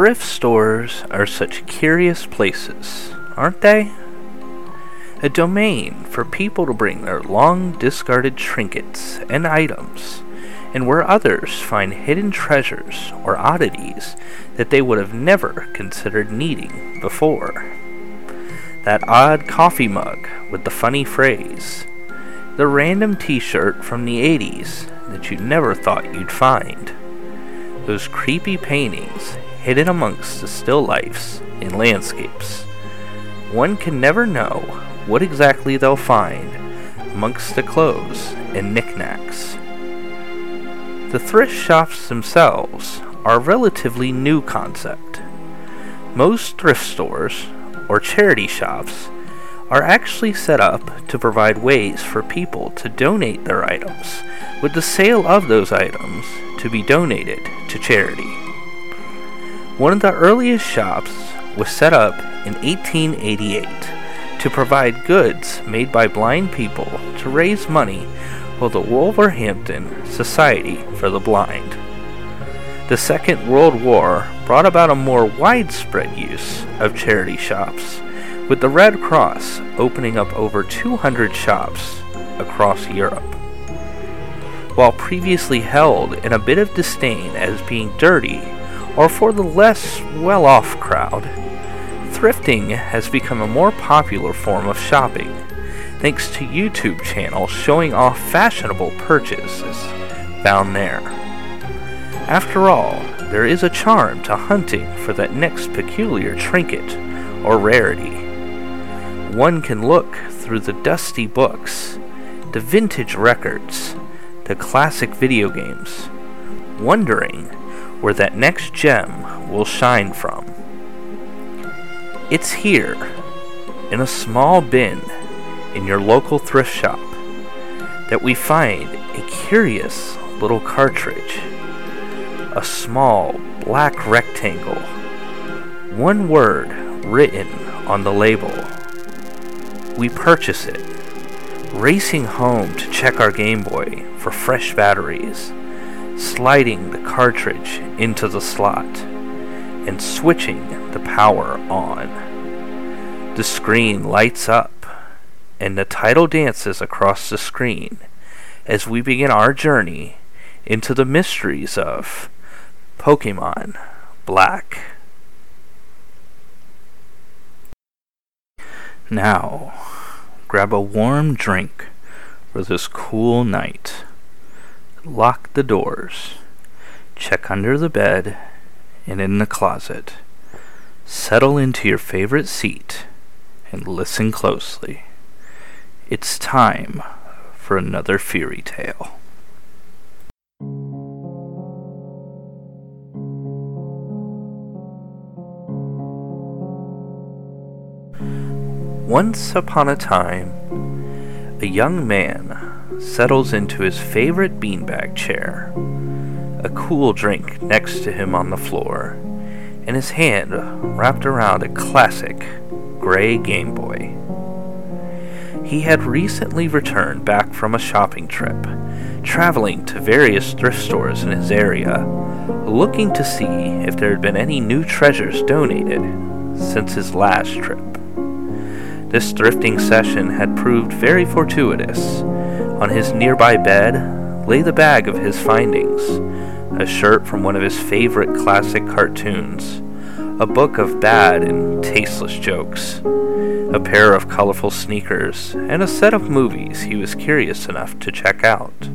Thrift stores are such curious places, aren't they? A domain for people to bring their long discarded trinkets and items, and where others find hidden treasures or oddities that they would have never considered needing before. That odd coffee mug with the funny phrase, the random t shirt from the 80s that you never thought you'd find, those creepy paintings hidden amongst the still lifes and landscapes. One can never know what exactly they'll find amongst the clothes and knickknacks. The thrift shops themselves are a relatively new concept. Most thrift stores, or charity shops, are actually set up to provide ways for people to donate their items, with the sale of those items to be donated to charity. One of the earliest shops was set up in 1888 to provide goods made by blind people to raise money for the Wolverhampton Society for the Blind. The Second World War brought about a more widespread use of charity shops, with the Red Cross opening up over 200 shops across Europe. While previously held in a bit of disdain as being dirty or for the less well off crowd. Thrifting has become a more popular form of shopping, thanks to YouTube channels showing off fashionable purchases found there. After all, there is a charm to hunting for that next peculiar trinket or rarity. One can look through the dusty books, the vintage records, the classic video games, wondering where that next gem will shine from. It's here, in a small bin in your local thrift shop, that we find a curious little cartridge. A small black rectangle. One word written on the label. We purchase it, racing home to check our Game Boy for fresh batteries sliding the cartridge into the slot and switching the power on. The screen lights up and the title dances across the screen as we begin our journey into the mysteries of Pokemon Black. Now, grab a warm drink for this cool night lock the doors, check under the bed and in the closet, settle into your favorite seat, and listen closely. It's time for another fairy tale. Once upon a time, a young man settles into his favorite beanbag chair, a cool drink next to him on the floor, and his hand wrapped around a classic gray Game Boy. He had recently returned back from a shopping trip, traveling to various thrift stores in his area, looking to see if there had been any new treasures donated since his last trip. This thrifting session had proved very fortuitous, on his nearby bed lay the bag of his findings a shirt from one of his favorite classic cartoons, a book of bad and tasteless jokes, a pair of colorful sneakers, and a set of movies he was curious enough to check out.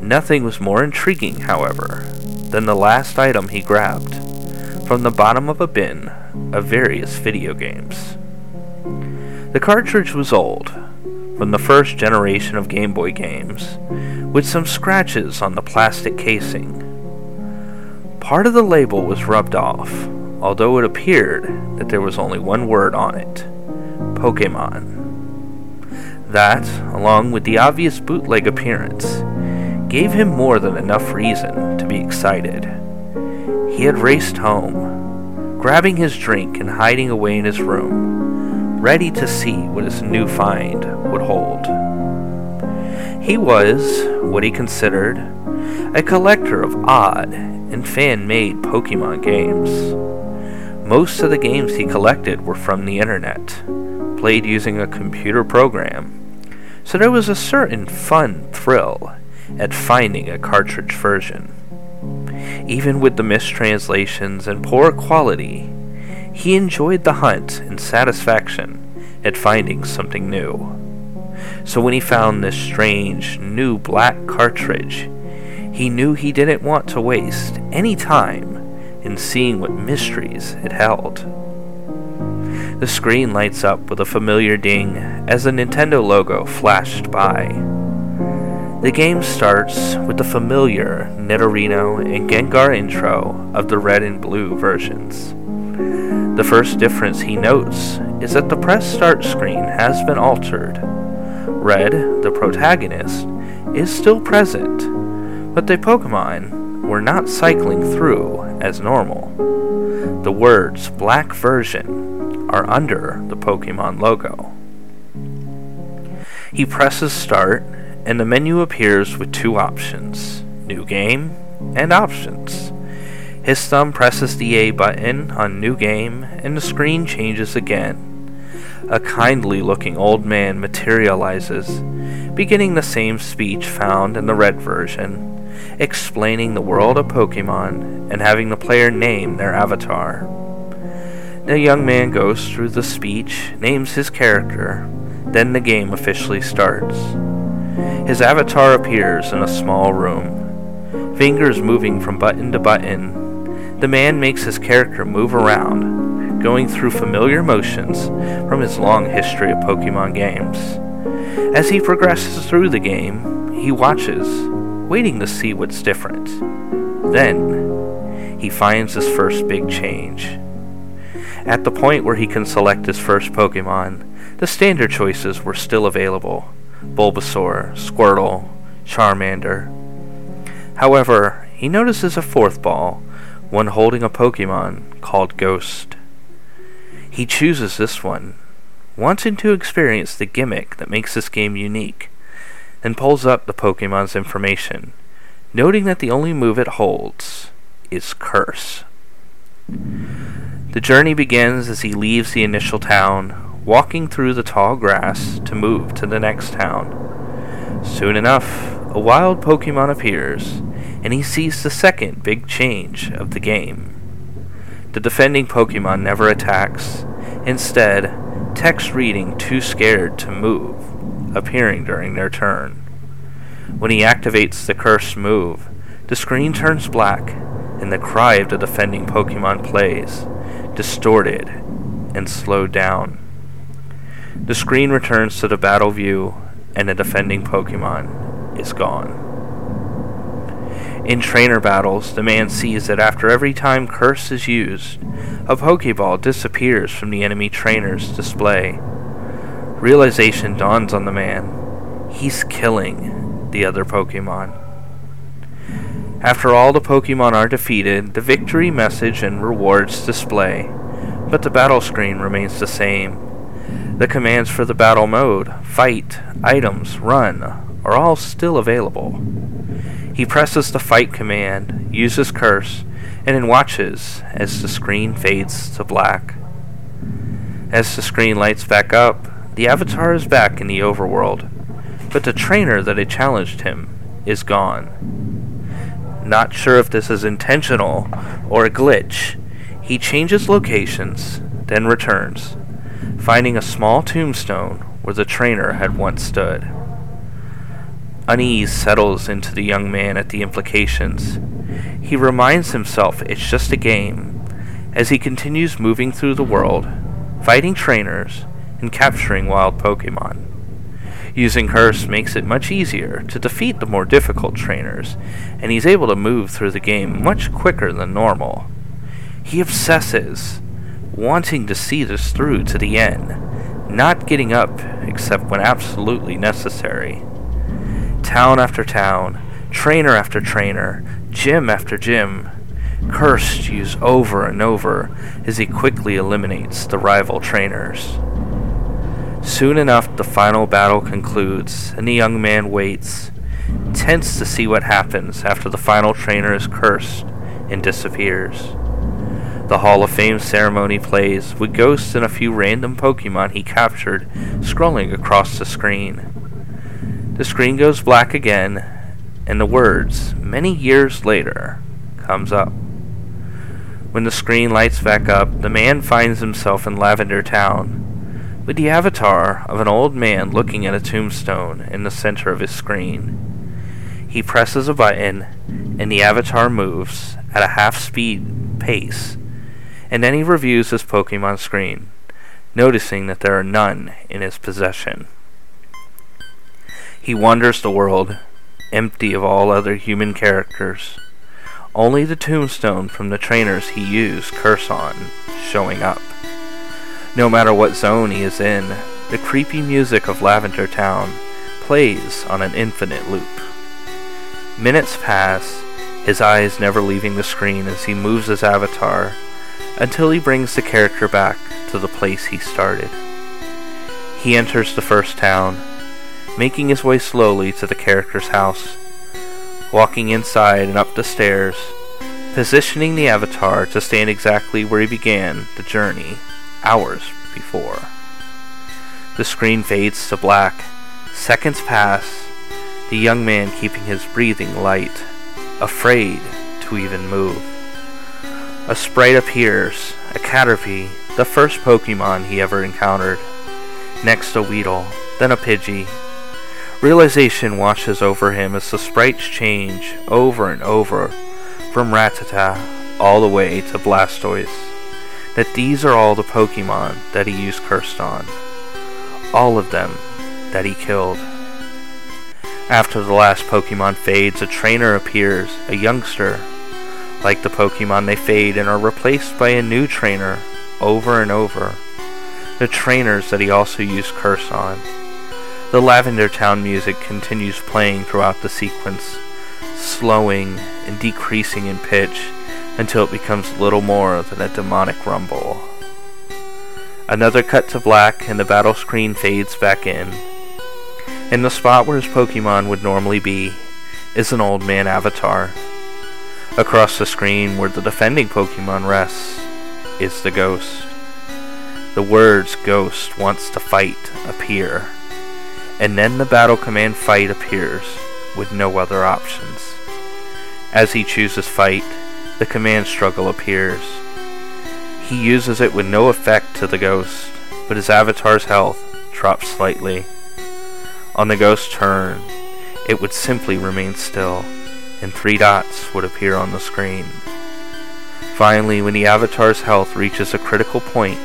Nothing was more intriguing, however, than the last item he grabbed from the bottom of a bin of various video games. The cartridge was old, from the first generation of Game Boy games, with some scratches on the plastic casing. Part of the label was rubbed off, although it appeared that there was only one word on it Pokemon. That, along with the obvious bootleg appearance, gave him more than enough reason to be excited. He had raced home, grabbing his drink and hiding away in his room ready to see what his new find would hold. He was what he considered a collector of odd and fan made Pokemon games. Most of the games he collected were from the internet, played using a computer program, so there was a certain fun thrill at finding a cartridge version. Even with the mistranslations and poor quality, he enjoyed the hunt and satisfaction at finding something new. So when he found this strange, new black cartridge, he knew he didn't want to waste any time in seeing what mysteries it held. The screen lights up with a familiar ding as the Nintendo logo flashed by. The game starts with the familiar Nidorino and Gengar intro of the red and blue versions. The first difference he notes is that the press start screen has been altered. Red, the protagonist, is still present, but the Pokemon were not cycling through as normal. The words Black Version are under the Pokemon logo. He presses start and the menu appears with two options New Game and Options. His thumb presses the A button on New Game, and the screen changes again. A kindly looking old man materializes, beginning the same speech found in the red version, explaining the world of Pokemon and having the player name their avatar. The young man goes through the speech, names his character, then the game officially starts. His avatar appears in a small room. Fingers moving from button to button, the man makes his character move around, going through familiar motions from his long history of Pokemon games. As he progresses through the game, he watches, waiting to see what's different. Then, he finds his first big change. At the point where he can select his first Pokemon, the standard choices were still available. Bulbasaur, Squirtle, Charmander. However, he notices a fourth ball, one holding a Pokemon called Ghost. He chooses this one, wanting to experience the gimmick that makes this game unique, and pulls up the Pokemon's information, noting that the only move it holds is Curse. The journey begins as he leaves the initial town, walking through the tall grass to move to the next town. Soon enough, a wild Pokemon appears, and he sees the second big change of the game. The defending Pokemon never attacks, instead, text reading too scared to move, appearing during their turn. When he activates the cursed move, the screen turns black, and the cry of the defending Pokemon plays, distorted and slowed down. The screen returns to the battle view, and the defending Pokemon is gone. In trainer battles, the man sees that after every time Curse is used, a Pokeball disappears from the enemy trainer's display. Realization dawns on the man. He's killing the other Pokemon. After all the Pokemon are defeated, the victory message and rewards display, but the battle screen remains the same. The commands for the battle mode, fight, items, run, are all still available. He presses the fight command, uses curse, and then watches as the screen fades to black. As the screen lights back up, the avatar is back in the overworld, but the trainer that had challenged him is gone. Not sure if this is intentional or a glitch, he changes locations, then returns finding a small tombstone where the trainer had once stood. Unease settles into the young man at the implications. He reminds himself it's just a game as he continues moving through the world, fighting trainers and capturing wild Pokemon. Using Curse makes it much easier to defeat the more difficult trainers, and he's able to move through the game much quicker than normal. He obsesses wanting to see this through to the end, not getting up except when absolutely necessary. Town after town, trainer after trainer, gym after gym, cursed used over and over as he quickly eliminates the rival trainers. Soon enough, the final battle concludes, and the young man waits, tense to see what happens after the final trainer is cursed and disappears. The Hall of Fame ceremony plays, with ghosts and a few random Pokemon he captured scrolling across the screen. The screen goes black again, and the words, many years later, comes up. When the screen lights back up, the man finds himself in Lavender Town, with the avatar of an old man looking at a tombstone in the center of his screen. He presses a button, and the avatar moves at a half speed pace, and then he reviews his Pokemon screen, noticing that there are none in his possession. He wanders the world, empty of all other human characters, only the tombstone from the trainers he used curse on showing up. No matter what zone he is in, the creepy music of Lavender Town plays on an infinite loop. Minutes pass, his eyes never leaving the screen as he moves his avatar until he brings the character back to the place he started. He enters the first town, making his way slowly to the character's house, walking inside and up the stairs, positioning the avatar to stand exactly where he began the journey hours before. The screen fades to black. Seconds pass, the young man keeping his breathing light, afraid to even move. A sprite appears, a Caterpie, the first Pokemon he ever encountered. Next a Weedle, then a Pidgey. Realization washes over him as the sprites change over and over from Rattata all the way to Blastoise. That these are all the Pokemon that he used Cursed on. All of them that he killed. After the last Pokemon fades, a trainer appears, a youngster. Like the Pokemon, they fade and are replaced by a new trainer over and over. The trainers that he also used Curse on. The Lavender Town music continues playing throughout the sequence, slowing and decreasing in pitch until it becomes little more than a demonic rumble. Another cut to black and the battle screen fades back in. In the spot where his Pokemon would normally be is an old man avatar. Across the screen where the defending Pokemon rests is the ghost. The words ghost wants to fight appear. And then the battle command fight appears with no other options. As he chooses fight, the command struggle appears. He uses it with no effect to the ghost, but his avatar's health drops slightly. On the ghost's turn, it would simply remain still, and three dots would appear on the screen. Finally, when the avatar's health reaches a critical point,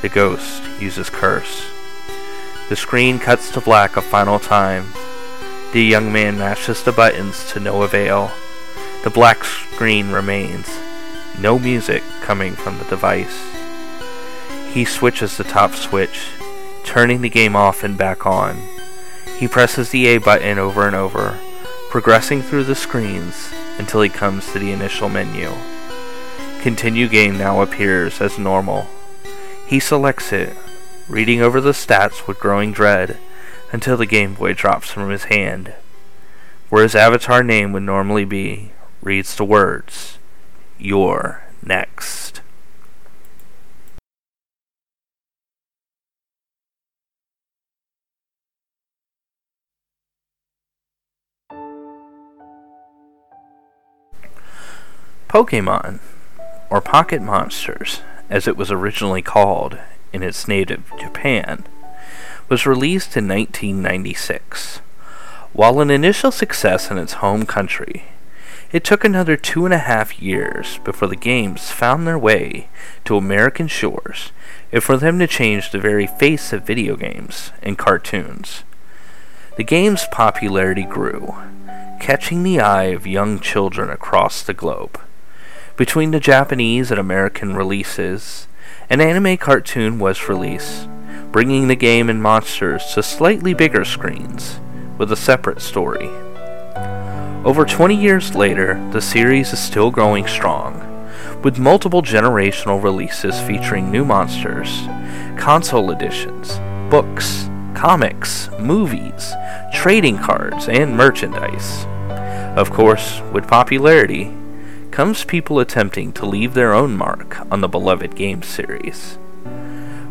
the ghost uses Curse. The screen cuts to black a final time. The young man mashes the buttons to no avail. The black screen remains, no music coming from the device. He switches the top switch, turning the game off and back on. He presses the A button over and over, progressing through the screens until he comes to the initial menu. Continue game now appears as normal. He selects it, reading over the stats with growing dread until the Game Boy drops from his hand. Where his avatar name would normally be, reads the words, You're next. Pokemon, or Pocket Monsters, as it was originally called in its native Japan, was released in 1996. While an initial success in its home country, it took another two and a half years before the games found their way to American shores and for them to change the very face of video games and cartoons. The game's popularity grew, catching the eye of young children across the globe. Between the Japanese and American releases, an anime cartoon was released, bringing the game and monsters to slightly bigger screens with a separate story. Over 20 years later, the series is still growing strong, with multiple generational releases featuring new monsters, console editions, books, comics, movies, trading cards, and merchandise. Of course, with popularity comes people attempting to leave their own mark on the beloved game series.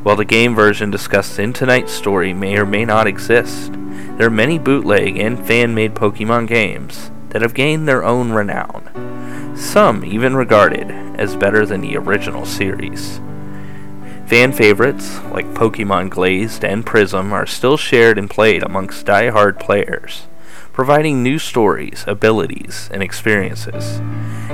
While the game version discussed in tonight's story may or may not exist, there are many bootleg and fan made Pokemon games that have gained their own renown, some even regarded as better than the original series. Fan favorites like Pokemon Glazed and Prism are still shared and played amongst die-hard players, providing new stories, abilities, and experiences.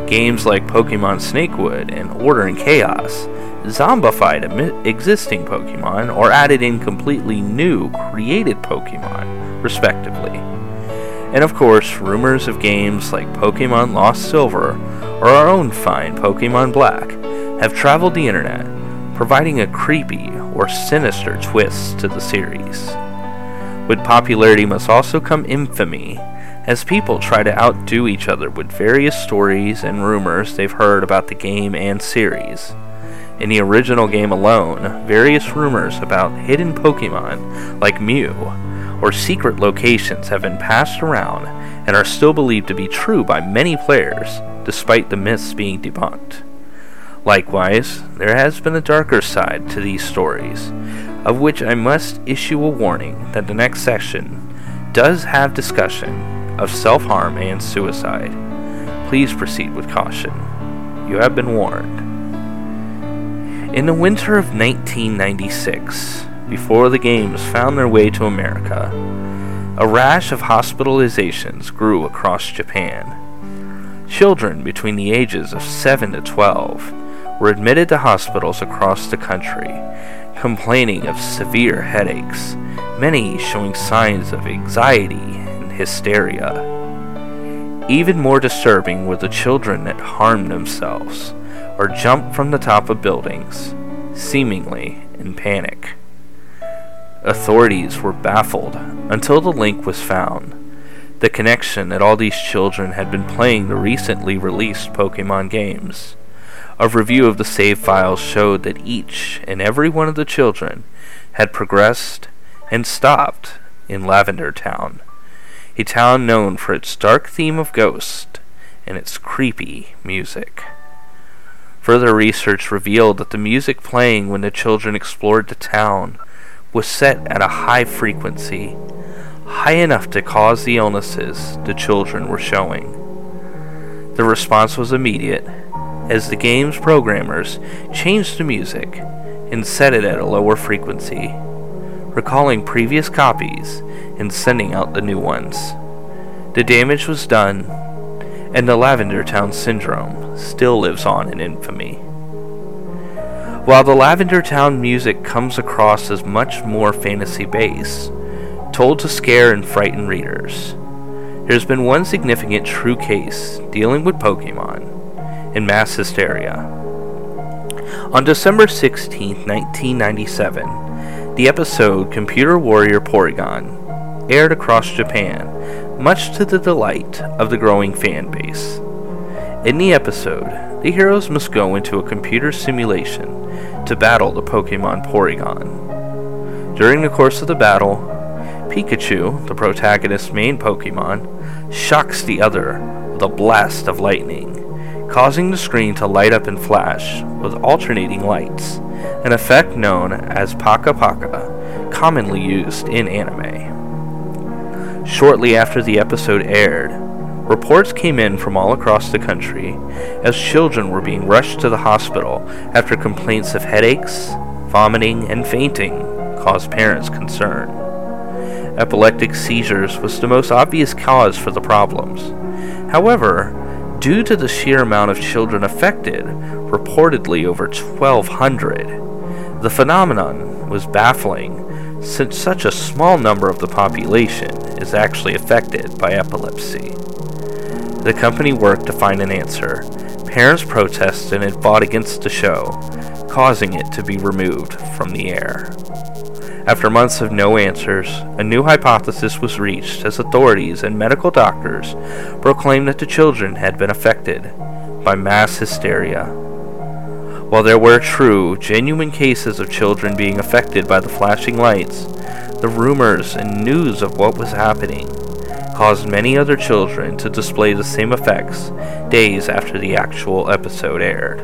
Games like Pokemon Snakewood and Order and Chaos zombified existing Pokemon or added in completely new created Pokemon, respectively. And of course, rumors of games like Pokemon Lost Silver or our own fine Pokemon Black have traveled the internet providing a creepy or sinister twist to the series. With popularity must also come infamy, as people try to outdo each other with various stories and rumors they've heard about the game and series. In the original game alone, various rumors about hidden Pokemon, like Mew, or secret locations have been passed around and are still believed to be true by many players, despite the myths being debunked. Likewise, there has been a darker side to these stories, of which I must issue a warning that the next section does have discussion of self harm and suicide. Please proceed with caution. You have been warned. In the winter of 1996, before the games found their way to America, a rash of hospitalizations grew across Japan. Children between the ages of 7 to 12 were admitted to hospitals across the country, complaining of severe headaches, many showing signs of anxiety and hysteria. Even more disturbing were the children that harmed themselves or jumped from the top of buildings, seemingly in panic. Authorities were baffled until the link was found the connection that all these children had been playing the recently released Pokemon games. A review of the save files showed that each and every one of the children had progressed and stopped in Lavender Town, a town known for its dark theme of ghosts and its creepy music. Further research revealed that the music playing when the children explored the town was set at a high frequency, high enough to cause the illnesses the children were showing. The response was immediate as the game's programmers changed the music and set it at a lower frequency, recalling previous copies and sending out the new ones. The damage was done, and the Lavender Town Syndrome still lives on in infamy. While the Lavender Town music comes across as much more fantasy based, told to scare and frighten readers, there's been one significant true case dealing with Pokemon in mass hysteria. On December 16, 1997, the episode Computer Warrior Porygon aired across Japan, much to the delight of the growing fan base. In the episode, the heroes must go into a computer simulation to battle the Pokemon Porygon. During the course of the battle, Pikachu, the protagonist's main Pokemon, shocks the other with a blast of lightning causing the screen to light up and flash with alternating lights, an effect known as Paka Paka, commonly used in anime. Shortly after the episode aired, reports came in from all across the country as children were being rushed to the hospital after complaints of headaches, vomiting, and fainting caused parents concern. Epileptic seizures was the most obvious cause for the problems. However, Due to the sheer amount of children affected, reportedly over 1,200, the phenomenon was baffling since such a small number of the population is actually affected by epilepsy. The company worked to find an answer. Parents protested and fought against the show, causing it to be removed from the air. After months of no answers, a new hypothesis was reached as authorities and medical doctors proclaimed that the children had been affected by mass hysteria. While there were true, genuine cases of children being affected by the flashing lights, the rumors and news of what was happening caused many other children to display the same effects days after the actual episode aired.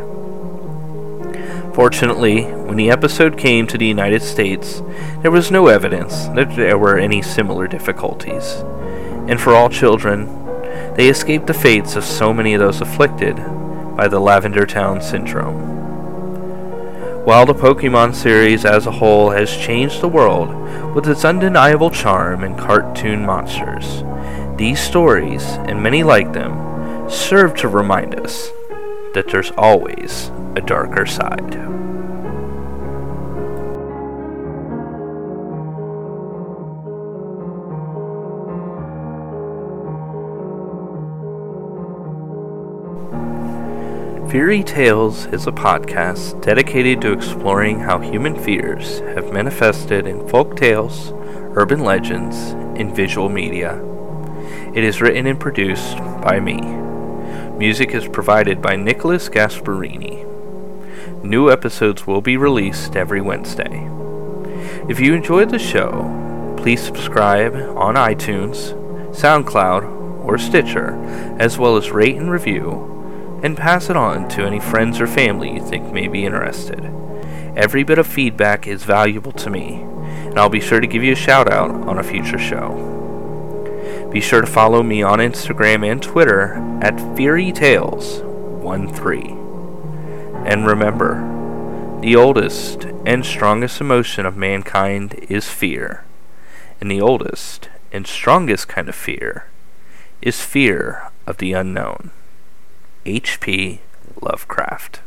Fortunately, when the episode came to the United States, there was no evidence that there were any similar difficulties. And for all children, they escaped the fates of so many of those afflicted by the Lavender Town Syndrome. While the Pokemon series as a whole has changed the world with its undeniable charm and cartoon monsters, these stories, and many like them, serve to remind us that there's always a darker side. Fairy Tales is a podcast dedicated to exploring how human fears have manifested in folk tales, urban legends, and visual media. It is written and produced by me. Music is provided by Nicholas Gasparini. New episodes will be released every Wednesday. If you enjoyed the show, please subscribe on iTunes, SoundCloud, or Stitcher, as well as rate and review and pass it on to any friends or family you think may be interested. Every bit of feedback is valuable to me, and I'll be sure to give you a shout out on a future show. Be sure to follow me on Instagram and Twitter at FairyTales13. And remember, the oldest and strongest emotion of mankind is fear, and the oldest and strongest kind of fear is fear of the unknown. H.P. Lovecraft.